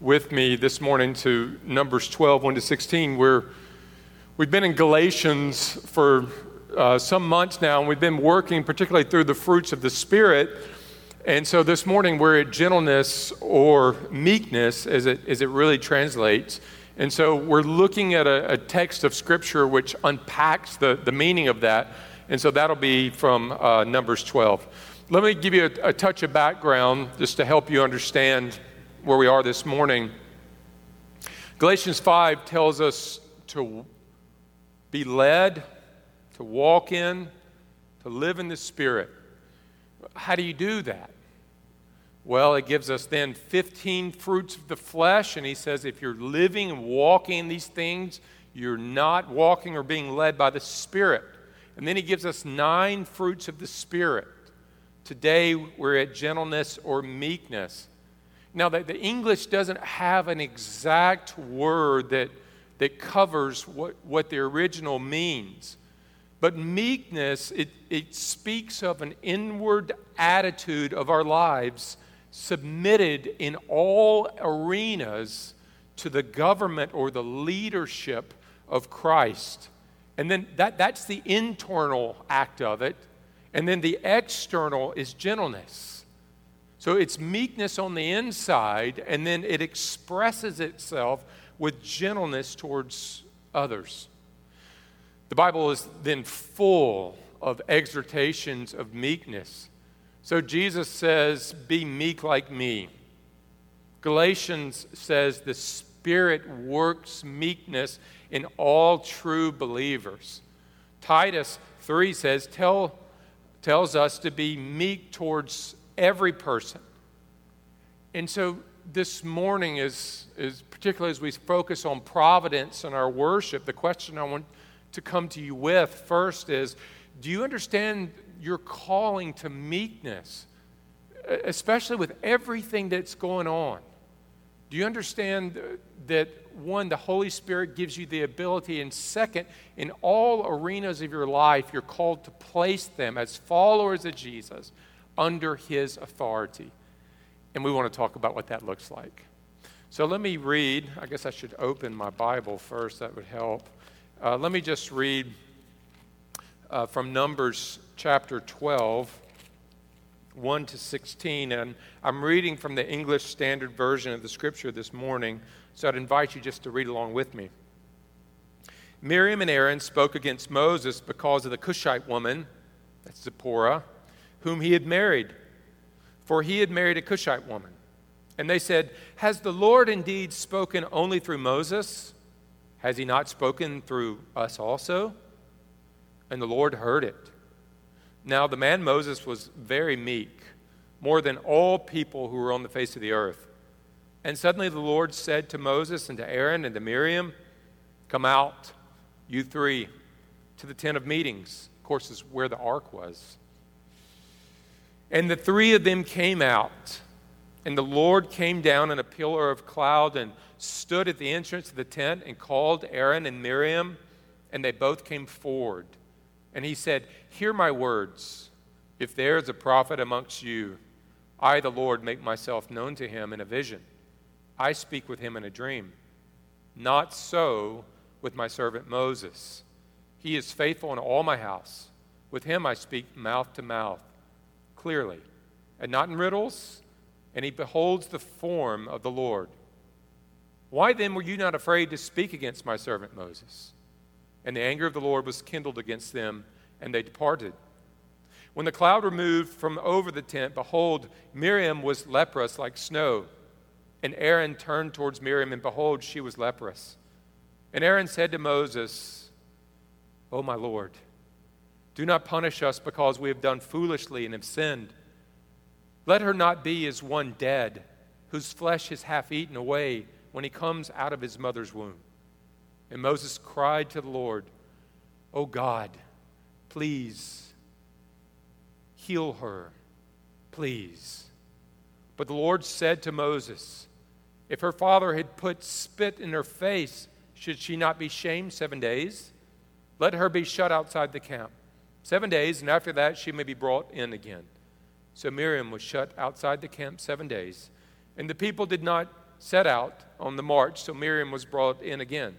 With me this morning to Numbers 12, 1 to 16, where we've been in Galatians for uh, some months now, and we've been working particularly through the fruits of the Spirit. And so this morning we're at gentleness or meekness, as it, as it really translates. And so we're looking at a, a text of Scripture which unpacks the, the meaning of that. And so that'll be from uh, Numbers 12. Let me give you a, a, touch of background just to help you understand where we are this morning. Galatians 5 tells us to be led, to walk in, to live in the Spirit. How do you do that? Well, it gives us then 15 fruits of the flesh, and he says if you're living and walking in these things, you're not walking or being led by the Spirit. And then he gives us nine fruits of the Spirit. Today, we're at gentleness or meekness. Now, the, the English doesn't have an exact word that, that covers what, what the original means. But meekness, it, it speaks of an inward attitude of our lives submitted in all arenas to the government or the leadership of Christ. And then that, that's the internal act of it. And then the external is gentleness. So it's meekness on the inside, and then it expresses itself with gentleness towards others. The Bible is then full of exhortations of meekness. So Jesus says, Be meek like me. Galatians says, The Spirit works meekness in all true believers. Titus 3 says, Tell tells us to be meek towards every person. And so this morning is, is particularly as we focus on providence and our worship, the question I want to come to you with first is do you understand your calling to meekness, especially with everything that's going on? Do you understand that, one, the Holy Spirit gives you the ability, and second, in all arenas of your life, you're called to place them as followers of Jesus under His authority? And we want to talk about what that looks like. So let me read. I guess I should open my Bible first, that would help. Uh, let me just read uh, from Numbers chapter 12 1 to 16. And I'm reading from the English Standard Version of the scripture this morning, so I'd invite you just to read along with me. Miriam and Aaron spoke against Moses because of the Cushite woman, that's Zipporah, whom he had married, for he had married a Cushite woman. And they said, Has the Lord indeed spoken only through Moses? Has he not spoken through us also? And the Lord heard it. Now, the man Moses was very meek, more than all people who were on the face of the earth. And suddenly the Lord said to Moses and to Aaron and to Miriam, Come out, you three, to the tent of meetings. Of course, is where the ark was. And the three of them came out. And the Lord came down in a pillar of cloud and stood at the entrance of the tent and called Aaron and Miriam, and they both came forward. And he said, Hear my words. If there is a prophet amongst you, I, the Lord, make myself known to him in a vision. I speak with him in a dream. Not so with my servant Moses. He is faithful in all my house. With him I speak mouth to mouth, clearly, and not in riddles, and he beholds the form of the Lord. Why then were you not afraid to speak against my servant Moses? And the anger of the Lord was kindled against them, and they departed. When the cloud removed from over the tent, behold, Miriam was leprous like snow. And Aaron turned towards Miriam, and behold, she was leprous. And Aaron said to Moses, O my Lord, do not punish us because we have done foolishly and have sinned. Let her not be as one dead, whose flesh is half eaten away when he comes out of his mother's womb. And Moses cried to the Lord, Oh God, please heal her, please. But the Lord said to Moses, If her father had put spit in her face, should she not be shamed seven days? Let her be shut outside the camp. Seven days, and after that she may be brought in again. So Miriam was shut outside the camp seven days, And the people did not set out on the march, so Miriam was brought in again.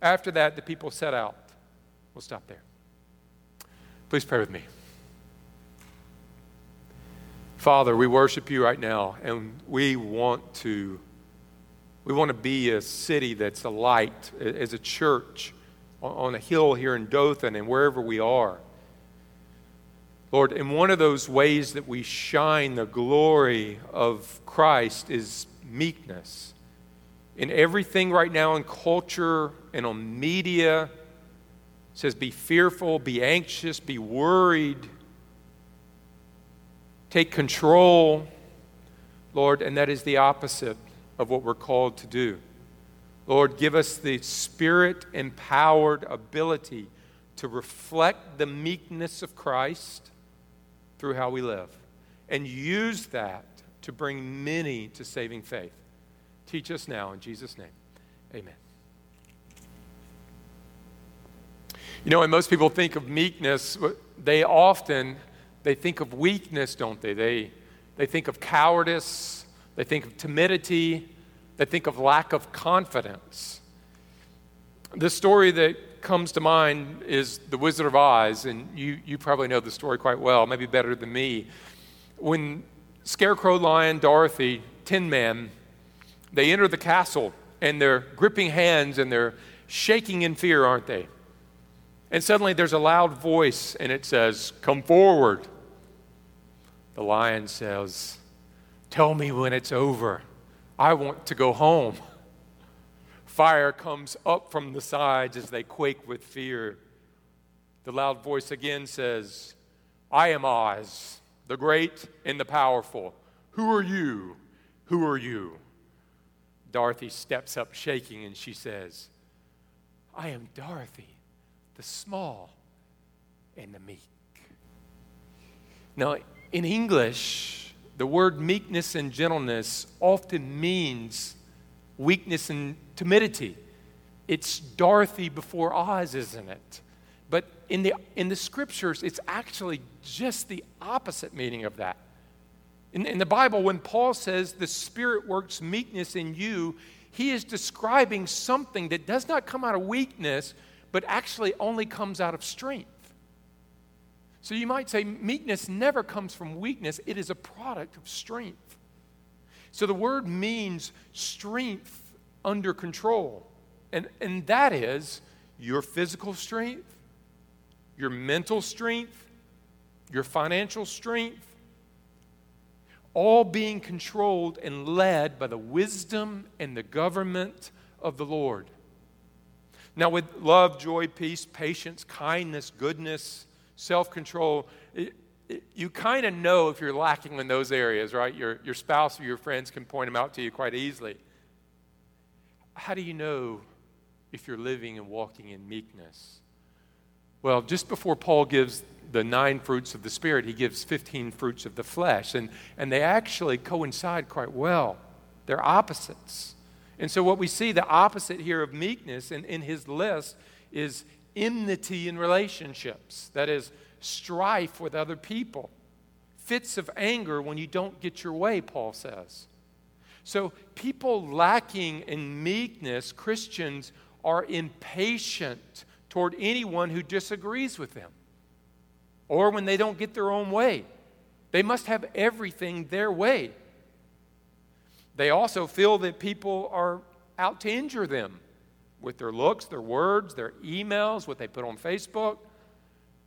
After that, the people set out. We'll stop there. Please pray with me. Father, we worship you right now, and we want to we want to be a city that's a light as a church on a hill here in Dothan and wherever we are. Lord, in one of those ways that we shine the glory of Christ is meekness. In everything right now in culture and on media, says be fearful, be anxious, be worried, take control, Lord, and that is the opposite of what we're called to do. Lord, give us the spirit empowered ability to reflect the meekness of Christ through how we live and use that to bring many to saving faith. Teach us now in Jesus' name. Amen. You know, when most people think of meekness, they often they think of weakness, don't they? They they think of cowardice, they think of timidity, they think of lack of confidence. The story that comes to mind is The Wizard of Oz, and you, you probably know the story quite well, maybe better than me. When Scarecrow, Lion, Dorothy, Tin Man, they enter the castle and they're gripping hands and they're shaking in fear, aren't they? And suddenly there's a loud voice and it says, Come forward. The lion says, Tell me when it's over. I want to go home. Fire comes up from the sides as they quake with fear. The loud voice again says, I am Oz, the great and the powerful. Who are you? Who are you? Dorothy steps up shaking and she says, I am Dorothy, the small and the meek. Now, in English, the word meekness and gentleness often means weakness and timidity. It's Dorothy before Oz, isn't it? But in the, in the scriptures, it's actually just the opposite meaning of that. In, in the Bible, when Paul says the Spirit works meekness in you, he is describing something that does not come out of weakness, but actually only comes out of strength. So you might say meekness never comes from weakness, it is a product of strength. So the word means strength under control. And, and that is your physical strength, your mental strength, your financial strength, all being controlled and led by the wisdom and the government of the Lord. Now, with love, joy, peace, patience, kindness, goodness, self control, you kind of know if you're lacking in those areas, right? Your, your spouse or your friends can point them out to you quite easily how do you know if you're living and walking in meekness? Well, just before Paul gives the nine fruits of the Spirit, he gives 15 fruits of the flesh, and, and they actually coincide quite well. They're opposites. And so, what we see, the opposite here of meekness in, in his list is enmity in relationships. That is, strife with other people. Fits of anger when you don't get your way, Paul says. So, people lacking in meekness, Christians, are impatient toward anyone who disagrees with them or when they don't get their own way. They must have everything their way. They also feel that people are out to injure them with their looks, their words, their emails, what they put on Facebook,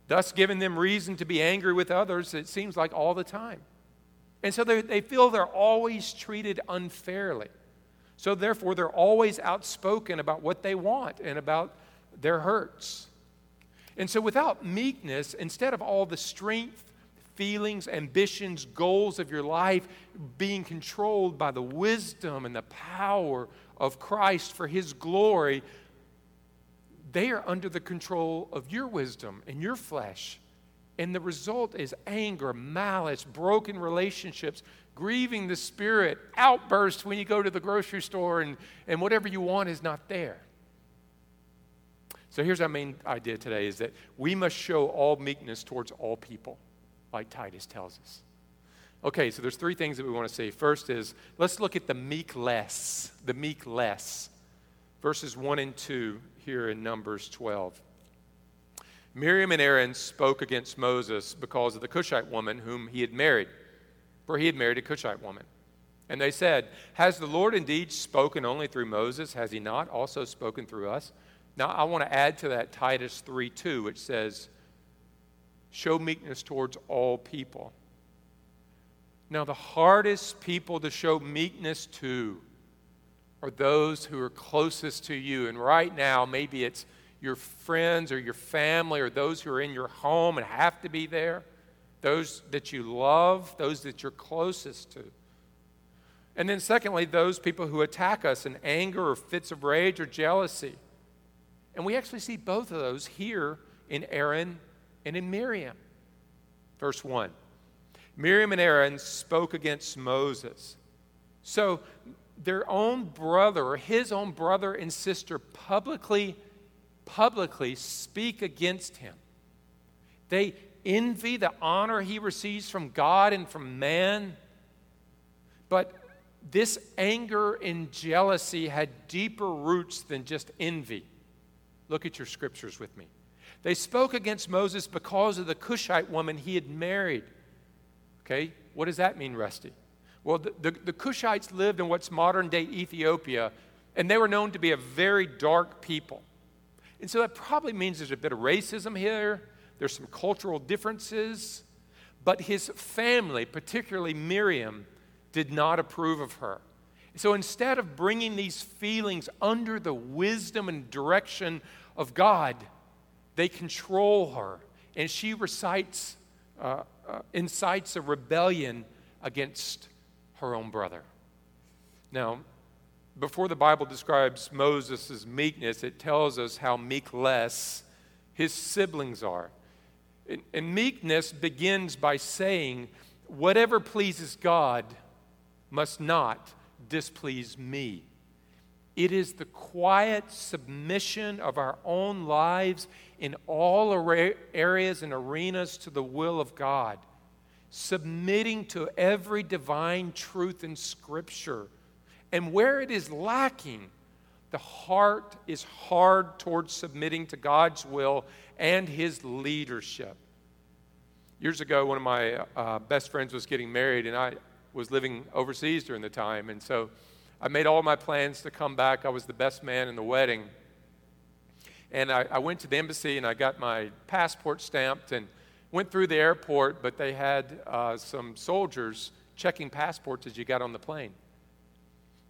thus giving them reason to be angry with others, it seems like all the time. And so they feel they're always treated unfairly. So therefore, they're always outspoken about what they want and about their hurts. And so without meekness, instead of all the strength, feelings, ambitions, goals of your life being controlled by the wisdom and the power of Christ for His glory, they are under the control of your wisdom and your flesh and the result is anger, malice, broken relationships, grieving the spirit, outbursts when you go to the grocery store and, and whatever you want is not there. So here's our main idea today is that we must show all meekness towards all people, like Titus tells us. Okay, so there's three things that we want to see. First is let's look at the meek less, the meek less. Verses 1 and 2 here in Numbers 12. Miriam and Aaron spoke against Moses because of the Cushite woman whom he had married, for he had married a Cushite woman. And they said, Has the Lord indeed spoken only through Moses? Has he not also spoken through us? Now, I want to add to that Titus 3 2, which says, Show meekness towards all people. Now, the hardest people to show meekness to are those who are closest to you. And right now, maybe it's your friends or your family or those who are in your home and have to be there, those that you love, those that you're closest to. And then, secondly, those people who attack us in anger or fits of rage or jealousy. And we actually see both of those here in Aaron and in Miriam. Verse 1 Miriam and Aaron spoke against Moses. So, their own brother, his own brother and sister, publicly publicly speak against him. They envy the honor he receives from God and from man. But this anger and jealousy had deeper roots than just envy. Look at your scriptures with me. They spoke against Moses because of the Cushite woman he had married. Okay, what does that mean, Rusty? Well, the, the, the Cushites lived in what's modern day Ethiopia, and they were known to be a very dark people. And so that probably means there's a bit of racism here, there's some cultural differences, but his family, particularly Miriam, did not approve of her. So instead of bringing these feelings under the wisdom and direction of God, they control her. And she recites, uh, uh, incites a rebellion against her own brother. Now, before the Bible describes Moses' meekness, it tells us how meekless his siblings are. And, and meekness begins by saying, whatever pleases God must not displease me. It is the quiet submission of our own lives in all areas and arenas to the will of God, submitting to every divine truth in Scripture and where it is lacking, the heart is hard towards submitting to God's will and His leadership. Years ago, one of my uh, best friends was getting married, and I was living overseas during the time. And so I made all my plans to come back. I was the best man in the wedding. And I, I went to the embassy and I got my passport stamped and went through the airport, but they had uh, some soldiers checking passports as you got on the plane.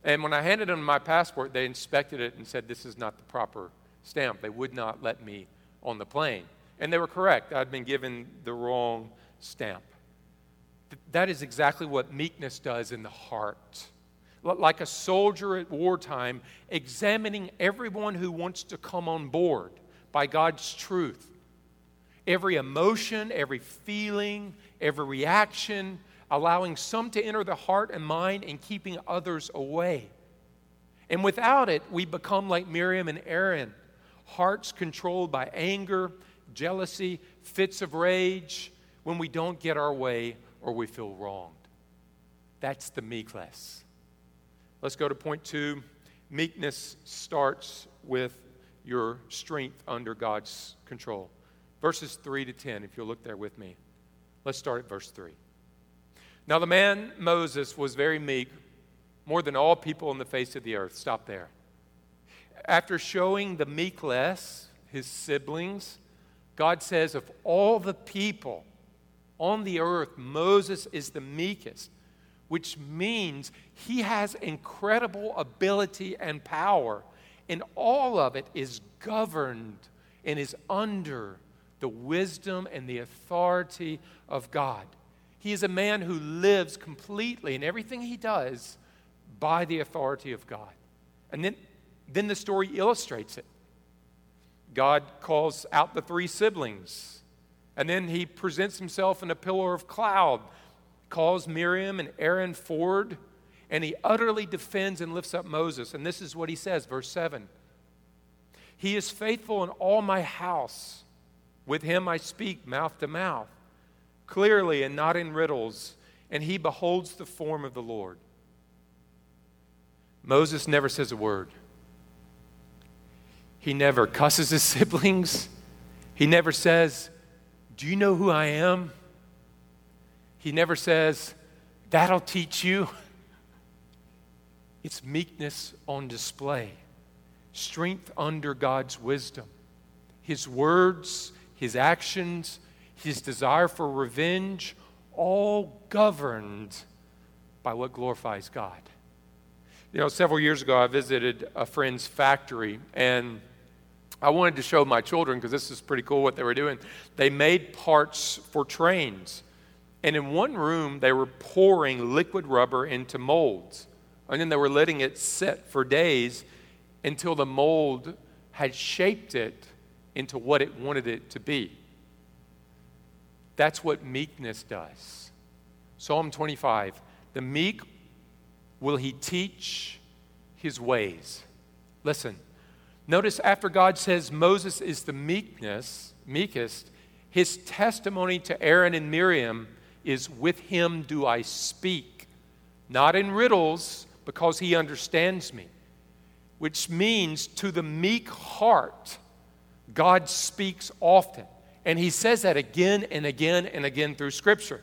And when I handed them my passport, they inspected it and said, This is not the proper stamp. They would not let me on the plane. And they were correct. I'd been given the wrong stamp. That is exactly what meekness does in the heart. Like a soldier at wartime, examining everyone who wants to come on board by God's truth. Every emotion, every feeling, every reaction, allowing some to enter the heart and mind and keeping others away. And without it, we become like Miriam and Aaron, hearts controlled by anger, jealousy, fits of rage when we don't get our way or we feel wronged. That's the meekness. Let's go to point two. Meekness starts with your strength under God's control. Verses 3 to 10, if you'll look there with me. Let's start at verse 3. Now, the man Moses was very meek, more than all people on the face of the earth. Stop there. After showing the meekless, his siblings, God says, of all the people on the earth, Moses is the meekest, which means he has incredible ability and power, and all of it is governed and is under the wisdom and the authority of God. He is a man who lives completely in everything he does by the authority of God. And then, then the story illustrates it. God calls out the three siblings, and then he presents himself in a pillar of cloud, calls Miriam and Aaron forward, and he utterly defends and lifts up Moses. And this is what he says, verse 7 He is faithful in all my house. With him I speak mouth to mouth clearly and not in riddles. and he beholds the form of the Lord. Moses never says a word. He never cusses his siblings. He never says, Do you know who I am? He never says, That'll teach you. It's meekness on display, strength under God's wisdom. His words, his actions, his desire for revenge, all governed by what glorifies God. You know, several years ago, I visited a friend's factory, and I wanted to show my children, because this is pretty cool what they were doing. They made parts for trains. And in one room, they were pouring liquid rubber into molds. And then they were letting it sit for days until the mold had shaped it into what it wanted it to be. That's what meekness does. Psalm 25 The meek will he teach his ways. Listen, notice after God says Moses is the meekness, meekest, his testimony to Aaron and Miriam is with him do I speak, not in riddles, because he understands me, which means to the meek heart, God speaks often. And he says that again and again and again through Scripture.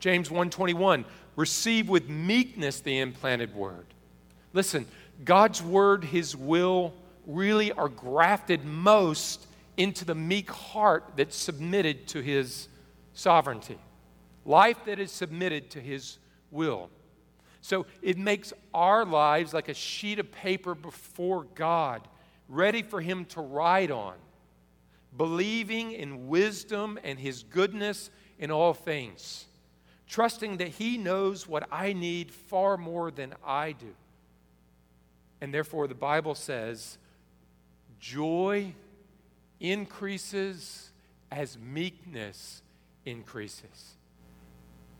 James 1:21, receive with meekness the implanted word. Listen, God's word, his will, really are grafted most into the meek heart that's submitted to his sovereignty. Life that is submitted to his will. So it makes our lives like a sheet of paper before God, ready for him to write on believing in wisdom and His goodness in all things, trusting that He knows what I need far more than I do. And therefore, the Bible says, joy increases as meekness increases.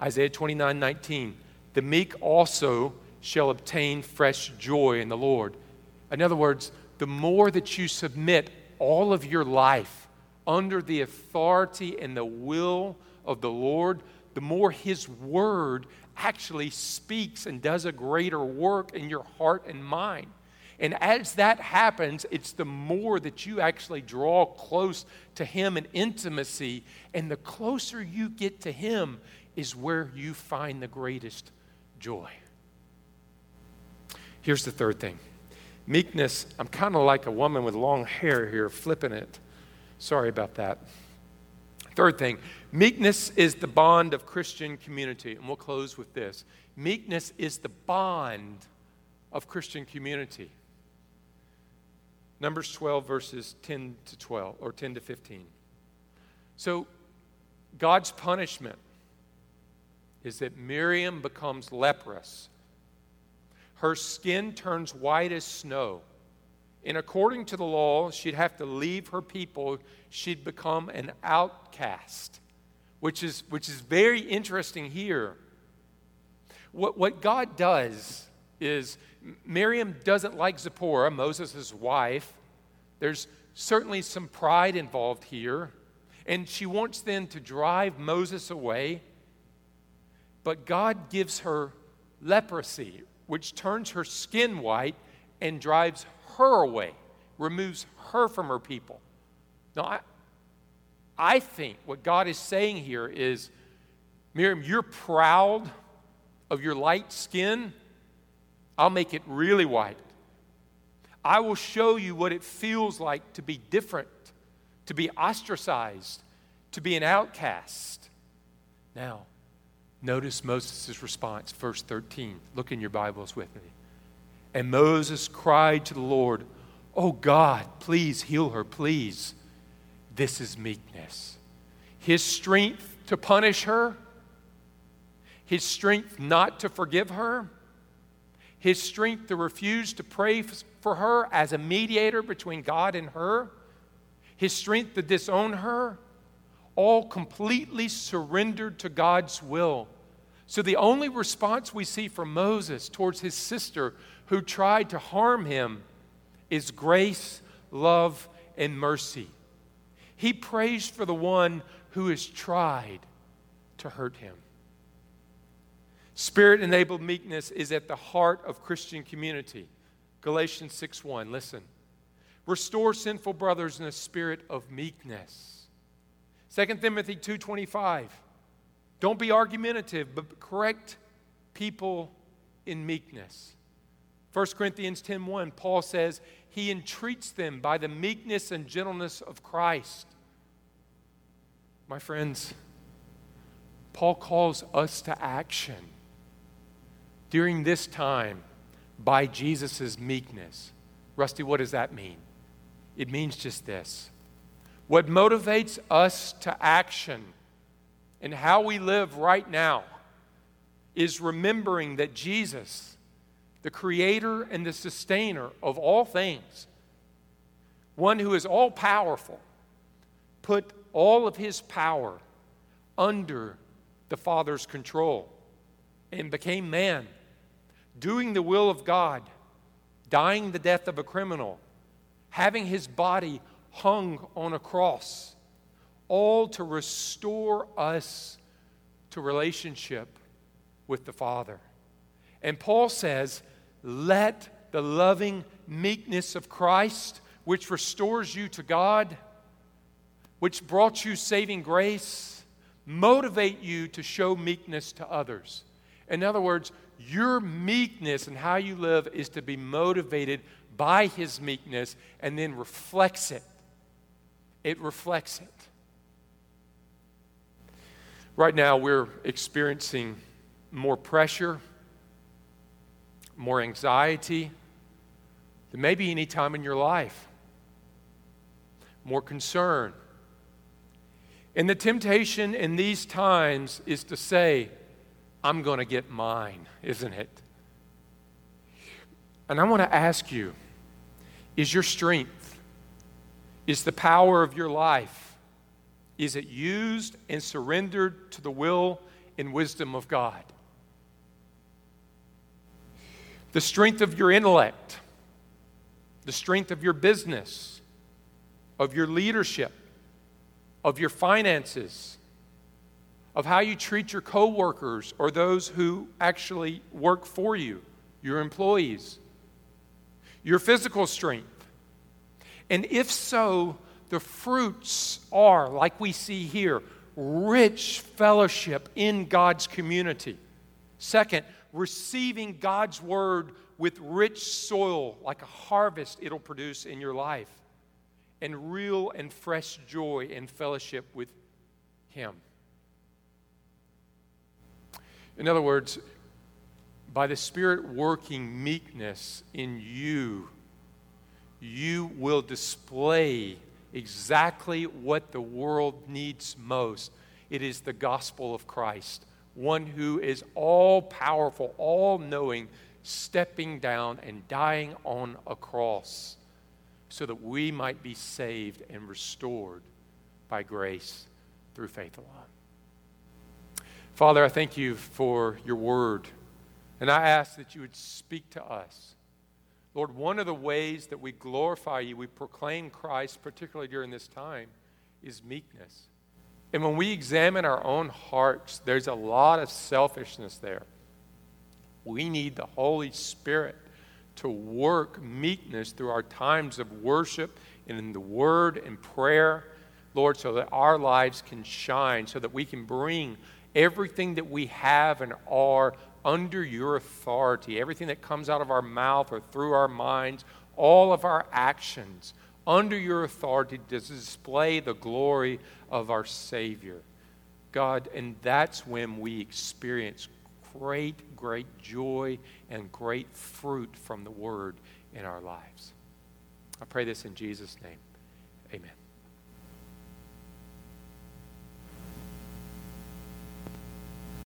Isaiah 29 19, the meek also shall obtain fresh joy in the Lord. In other words, the more that you submit all of your life under the authority and the will of the Lord, the more His Word actually speaks and does a greater work in your heart and mind. And as that happens, it's the more that you actually draw close to Him in intimacy. And the closer you get to Him is where you find the greatest joy. Here's the third thing meekness. I'm kind of like a woman with long hair here, flipping it. Sorry about that. Third thing, meekness is the bond of Christian community. And we'll close with this meekness is the bond of Christian community. Numbers 12, verses 10 to 12, or 10 to 15. So, God's punishment is that Miriam becomes leprous. Her skin turns white as snow. And according to the law, she'd have to leave her people. She'd become an outcast, which is, which is very interesting here. What, what God does is Miriam doesn't like Zipporah, Moses' wife. There's certainly some pride involved here. And she wants then to drive Moses away. But God gives her leprosy, which turns her skin white and drives her away, removes her from her people. Now, I, I think what God is saying here is Miriam, you're proud of your light skin. I'll make it really white. I will show you what it feels like to be different, to be ostracized, to be an outcast. Now, notice Moses' response, verse 13. Look in your Bibles with me. And Moses cried to the Lord, Oh God, please heal her, please. This is meekness. His strength to punish her, his strength not to forgive her, his strength to refuse to pray for her as a mediator between God and her, his strength to disown her, all completely surrendered to God's will. So the only response we see from Moses towards his sister who tried to harm him is grace, love, and mercy. He prays for the one who has tried to hurt him. Spirit enabled meekness is at the heart of Christian community. Galatians 6 1. Listen. Restore sinful brothers in a spirit of meekness. 2 Timothy 2:25. Don't be argumentative, but correct people in meekness. 1 Corinthians 10:1 Paul says, "He entreats them by the meekness and gentleness of Christ." My friends, Paul calls us to action during this time by Jesus' meekness. Rusty, what does that mean? It means just this. What motivates us to action and how we live right now is remembering that Jesus, the creator and the sustainer of all things, one who is all powerful, put all of his power under the Father's control and became man, doing the will of God, dying the death of a criminal, having his body hung on a cross, all to restore us to relationship with the Father. And Paul says, Let the loving meekness of Christ, which restores you to God, which brought you saving grace, motivate you to show meekness to others. In other words, your meekness and how you live is to be motivated by his meekness and then reflects it. It reflects it. Right now, we're experiencing more pressure, more anxiety than maybe any time in your life, more concern. And the temptation in these times is to say, I'm going to get mine, isn't it? And I want to ask you is your strength, is the power of your life, is it used and surrendered to the will and wisdom of God? the strength of your intellect, the strength of your business, of your leadership, of your finances, of how you treat your coworkers or those who actually work for you, your employees, your physical strength. And if so, the fruits are, like we see here, rich fellowship in God's community. Second, receiving God's word with rich soil, like a harvest it'll produce in your life, and real and fresh joy and fellowship with Him. In other words, by the Spirit working meekness in you, you will display exactly what the world needs most. It is the gospel of Christ one who is all powerful, all knowing, stepping down and dying on a cross so that we might be saved and restored by grace through faith alone. Father, I thank you for your word, and I ask that you would speak to us. Lord, one of the ways that we glorify you, we proclaim Christ, particularly during this time, is meekness. And when we examine our own hearts, there's a lot of selfishness there. We need the Holy Spirit to work meekness through our times of worship and in the Word and prayer, Lord, so that our lives can shine, so that we can bring everything that we have and are under your authority, everything that comes out of our mouth or through our minds, all of our actions under your authority to display the glory of our Savior. God, and that's when we experience great, great joy and great fruit from the Word in our lives. I pray this in Jesus' name. Amen.